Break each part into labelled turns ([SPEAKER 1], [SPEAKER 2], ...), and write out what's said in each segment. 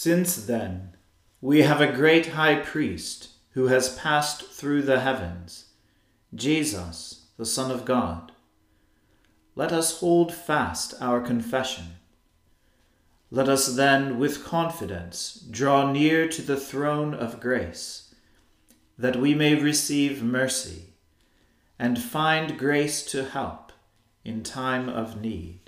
[SPEAKER 1] Since then, we have a great high priest who has passed through the heavens, Jesus, the Son of God. Let us hold fast our confession. Let us then, with confidence, draw near to the throne of grace, that we may receive mercy and find grace to help in time of need.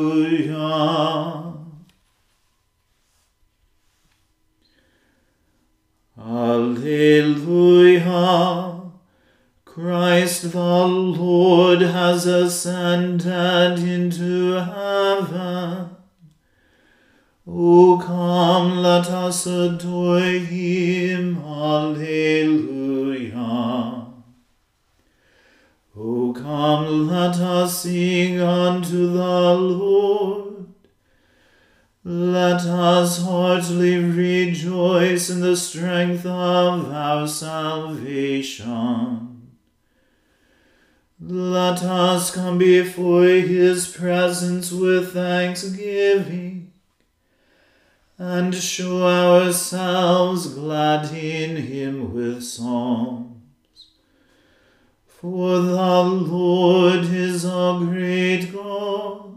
[SPEAKER 1] Alleluia. Christ the Lord has ascended into heaven. O come, let us adore him. Alleluia. O come, let us sing unto the Lord. Let us heartily rejoice in the strength of our salvation. Let us come before his presence with thanksgiving and show ourselves glad in him with songs. For the Lord is a great God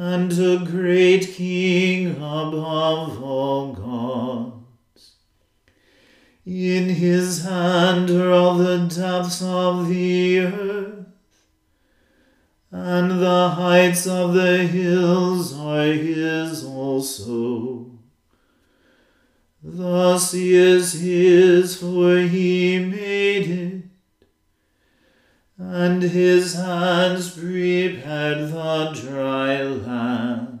[SPEAKER 1] and a great King above all gods. In his hand are all the depths of the earth, and the heights of the hills are his also. The sea is his, for he made it and his hands prepared the dry land.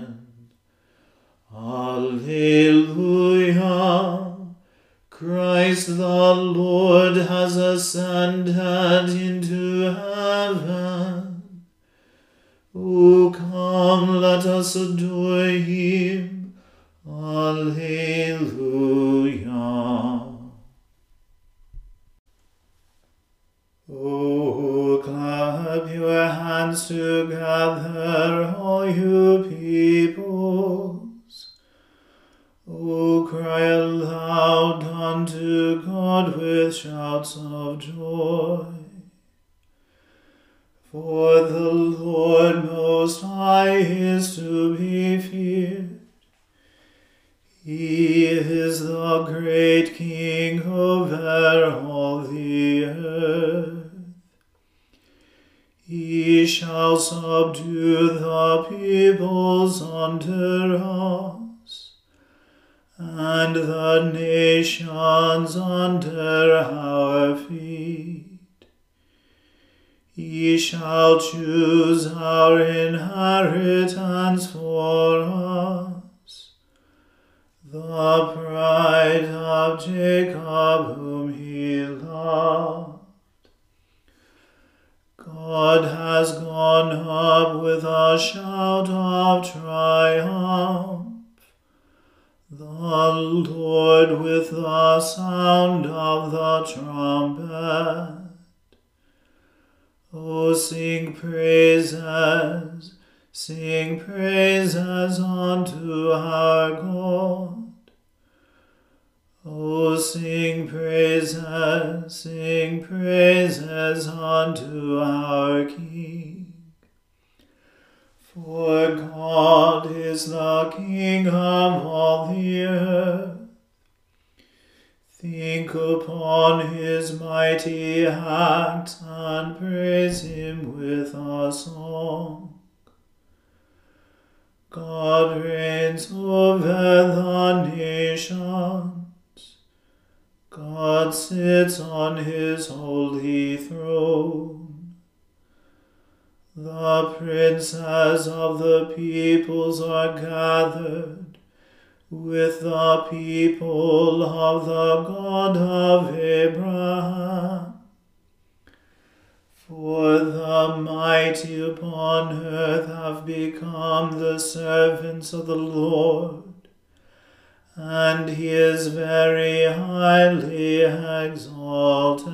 [SPEAKER 1] Alleluia. Christ the Lord has ascended into heaven. O come, let us adore him. Alleluia. Oh, clap your hands together, all you peoples. Shouts of joy. For the Lord Most High is to be feared. He is the great King over all the earth. He shall subdue the peoples under us, and the nations under our feet. He shall choose our inheritance for us, the pride of Jacob whom he loved. God has gone up with a shout of triumph. Lord with the sound of the trumpet. O sing praises, sing praises unto our God. O sing praises, sing praises unto our King. For God is the King of all the earth. Think upon his mighty acts and praise him with a song. God reigns over the nations. God sits on his holy throne. The princes of the peoples are gathered with the people of the God of Abraham. For the mighty upon earth have become the servants of the Lord, and he is very highly exalted.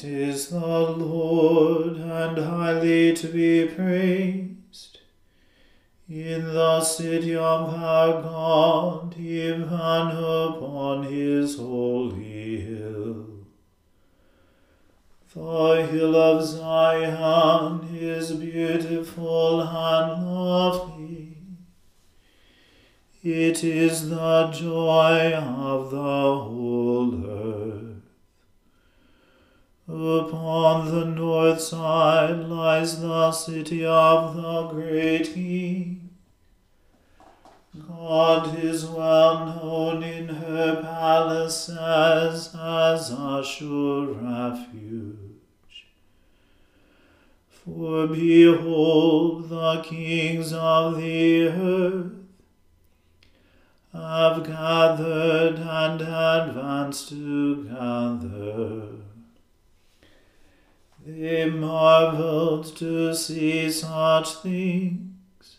[SPEAKER 1] Great is the Lord and highly to be praised. In the city of our God, even upon his holy hill. The hill of Zion is beautiful and lovely. It is the joy of the whole earth. Upon the north side lies the city of the great King. God is well known in her palaces as a sure refuge. For behold, the kings of the earth have gathered and advanced together. They marveled to see such things.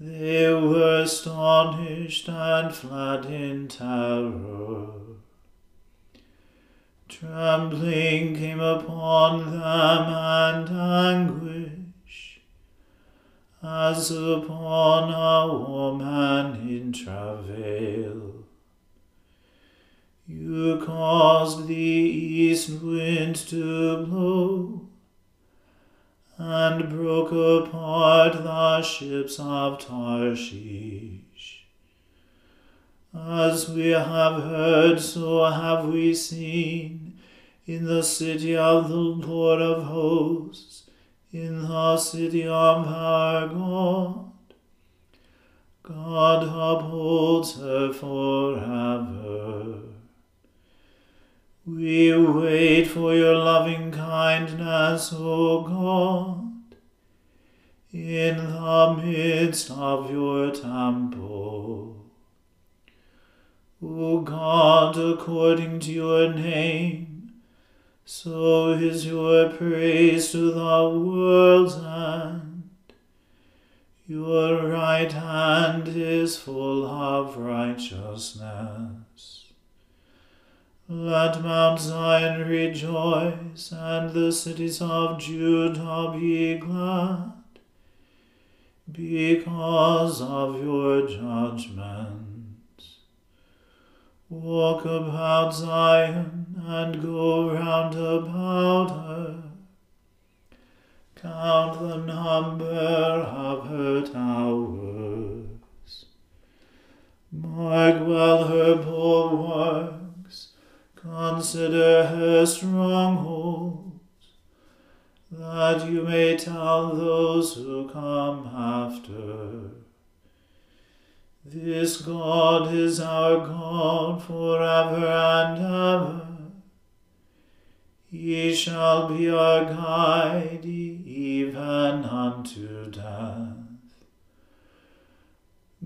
[SPEAKER 1] They were astonished and fled in terror. Trembling came upon them and anguish, as upon a woman in travail. You caused the east wind to blow, and broke apart the ships of Tarshish. As we have heard, so have we seen, in the city of the Lord of hosts, in the city of our God. God upholds her forever. We wait for your loving kindness, O God, in the midst of your temple. O God, according to your name, so is your praise to the world's end. Your right hand is full of righteousness. Let Mount Zion rejoice, and the cities of Judah be glad. because of your judgment. Walk about Zion and go round about her. Count the number of her towers. Mark well her bulwarks. Consider her strongholds, that you may tell those who come after this God is our God forever and ever. He shall be our guide even unto death.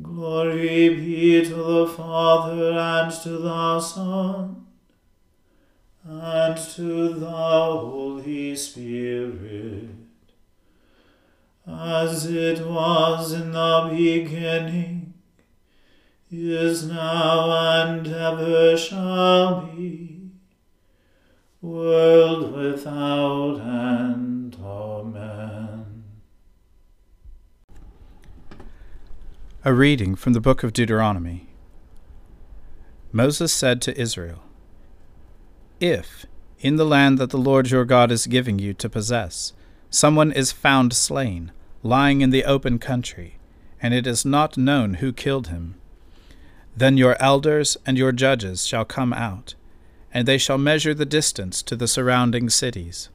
[SPEAKER 1] Glory be to the Father and to the Son and to the Holy Spirit, as it was in the beginning is now and ever shall be, world without end. Amen.
[SPEAKER 2] A reading from the book of Deuteronomy. Moses said to Israel, If, in the land that the Lord your God is giving you to possess, someone is found slain, lying in the open country, and it is not known who killed him, then your elders and your judges shall come out, and they shall measure the distance to the surrounding cities.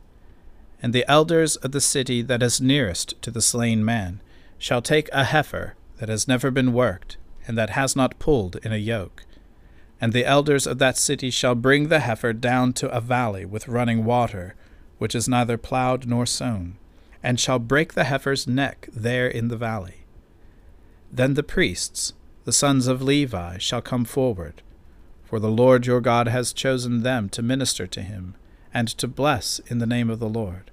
[SPEAKER 2] And the elders of the city that is nearest to the slain man shall take a heifer that has never been worked, and that has not pulled in a yoke. And the elders of that city shall bring the heifer down to a valley with running water, which is neither plowed nor sown, and shall break the heifer's neck there in the valley. Then the priests, the sons of Levi shall come forward, for the Lord your God has chosen them to minister to him, and to bless in the name of the Lord.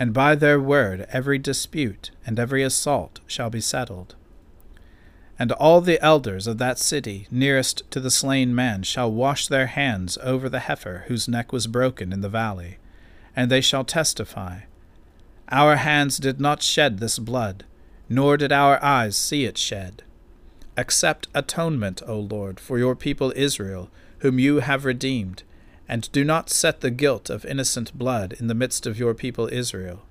[SPEAKER 2] And by their word every dispute and every assault shall be settled. And all the elders of that city nearest to the slain man shall wash their hands over the heifer whose neck was broken in the valley, and they shall testify Our hands did not shed this blood, nor did our eyes see it shed. Accept atonement, O Lord, for your people Israel, whom you have redeemed, and do not set the guilt of innocent blood in the midst of your people Israel,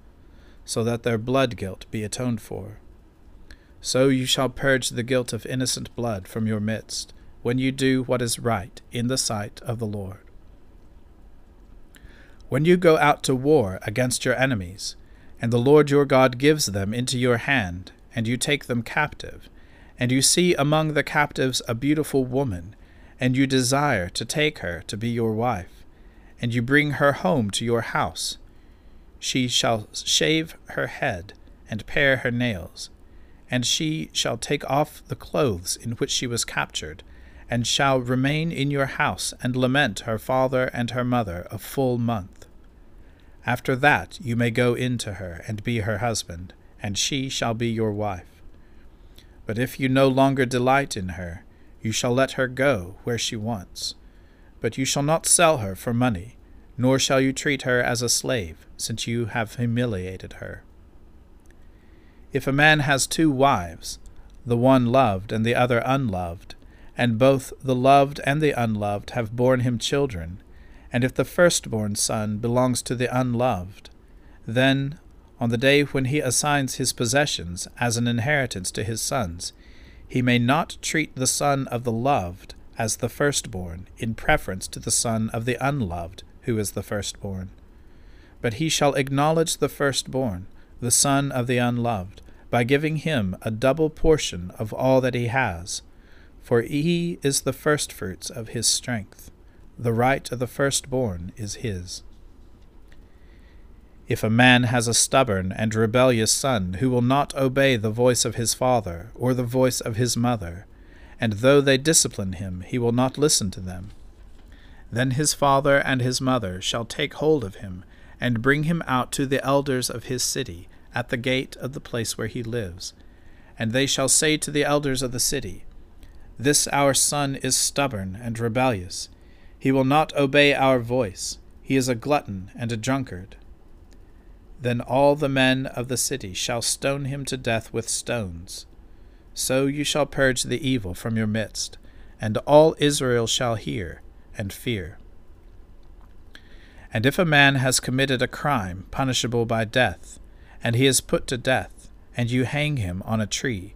[SPEAKER 2] so that their blood guilt be atoned for. So you shall purge the guilt of innocent blood from your midst, when you do what is right in the sight of the Lord. When you go out to war against your enemies, and the Lord your God gives them into your hand, and you take them captive, and you see among the captives a beautiful woman, and you desire to take her to be your wife, and you bring her home to your house, she shall shave her head and pare her nails, and she shall take off the clothes in which she was captured, and shall remain in your house and lament her father and her mother a full month. After that you may go in to her and be her husband, and she shall be your wife. But if you no longer delight in her, you shall let her go where she wants. But you shall not sell her for money, nor shall you treat her as a slave, since you have humiliated her. If a man has two wives, the one loved and the other unloved, and both the loved and the unloved have borne him children, and if the firstborn son belongs to the unloved, then on the day when he assigns his possessions as an inheritance to his sons, he may not treat the son of the loved as the firstborn in preference to the son of the unloved, who is the firstborn. But he shall acknowledge the firstborn, the son of the unloved, by giving him a double portion of all that he has, for he is the firstfruits of his strength. The right of the firstborn is his. If a man has a stubborn and rebellious son who will not obey the voice of his father or the voice of his mother, and though they discipline him, he will not listen to them, then his father and his mother shall take hold of him, and bring him out to the elders of his city, at the gate of the place where he lives. And they shall say to the elders of the city, This our son is stubborn and rebellious. He will not obey our voice. He is a glutton and a drunkard Then all the men of the city shall stone him to death with stones. So you shall purge the evil from your midst, and all Israel shall hear and fear. And if a man has committed a crime punishable by death, and he is put to death, and you hang him on a tree,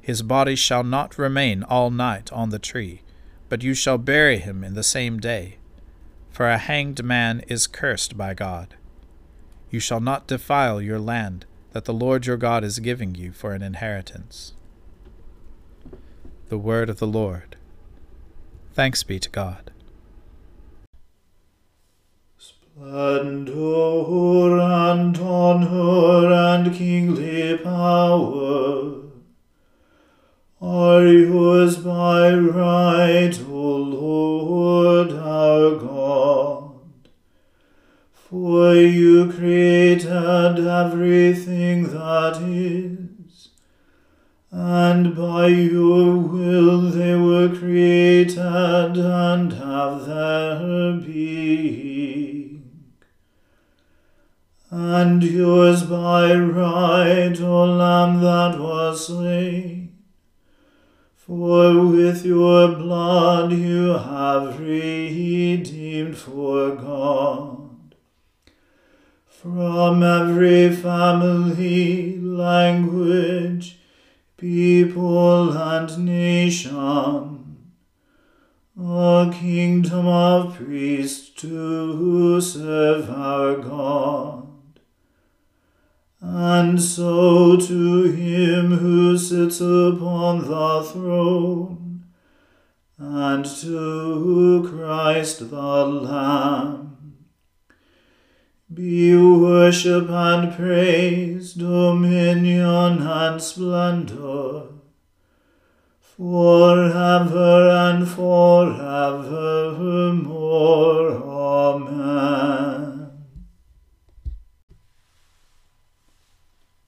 [SPEAKER 2] his body shall not remain all night on the tree, but you shall bury him in the same day. For a hanged man is cursed by God. You shall not defile your land that the Lord your God is giving you for an inheritance. The Word of the Lord. Thanks be to God.
[SPEAKER 1] Splendor and honor and kingly power are yours by right, O Lord our God. For you created everything that is, and by your will they were created and have their being. And yours by right, O Lamb that was slain. For with your blood you have redeemed for God. From every family, language, people, and nation, a kingdom of priests to serve our God. And so to him who sits upon the throne, and to Christ the Lamb, be worship and praise, dominion and splendor, forever and forevermore. Amen.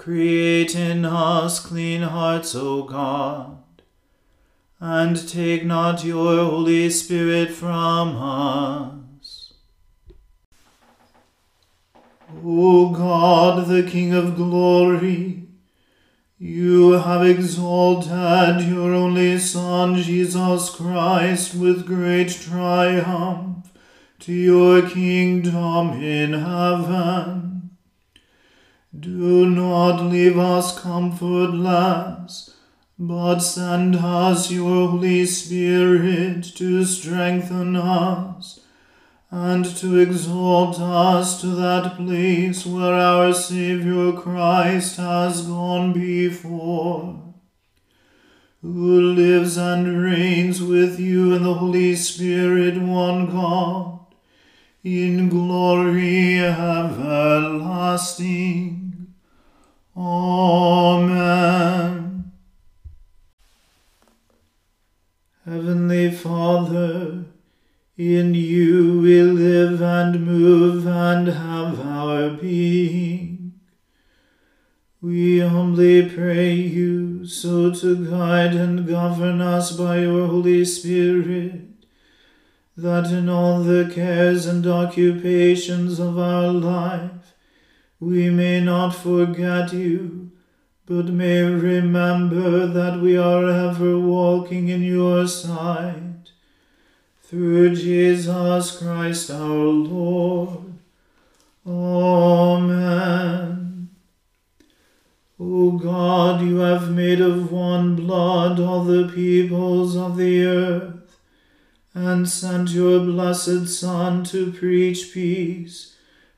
[SPEAKER 1] Create in us clean hearts, O God, and take not your Holy Spirit from us. O God, the King of glory, you have exalted your only Son, Jesus Christ, with great triumph to your kingdom in heaven. Do not leave us comfortless, but send us your Holy Spirit to strengthen us and to exalt us to that place where our Saviour Christ has gone before, who lives and reigns with you in the Holy Spirit, one God, in glory everlasting. Amen. Heavenly Father, in you we live and move and have our being. We humbly pray you so to guide and govern us by your Holy Spirit, that in all the cares and occupations of our life we may not forget you, but may remember that we are ever walking in your sight through Jesus Christ our Lord. Amen. O God, you have made of one blood all the peoples of the earth, and sent your blessed Son to preach peace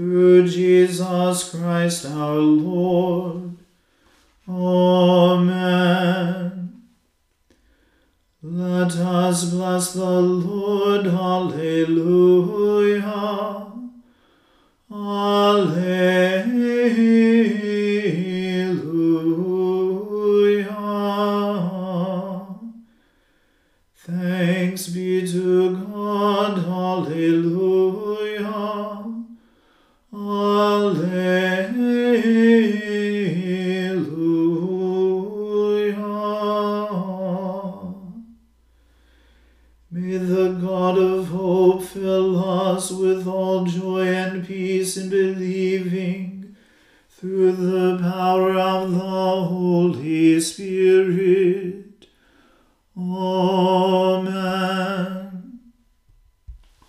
[SPEAKER 1] Through Jesus Christ our Lord. Amen. Let us bless the Lord. Alleluia.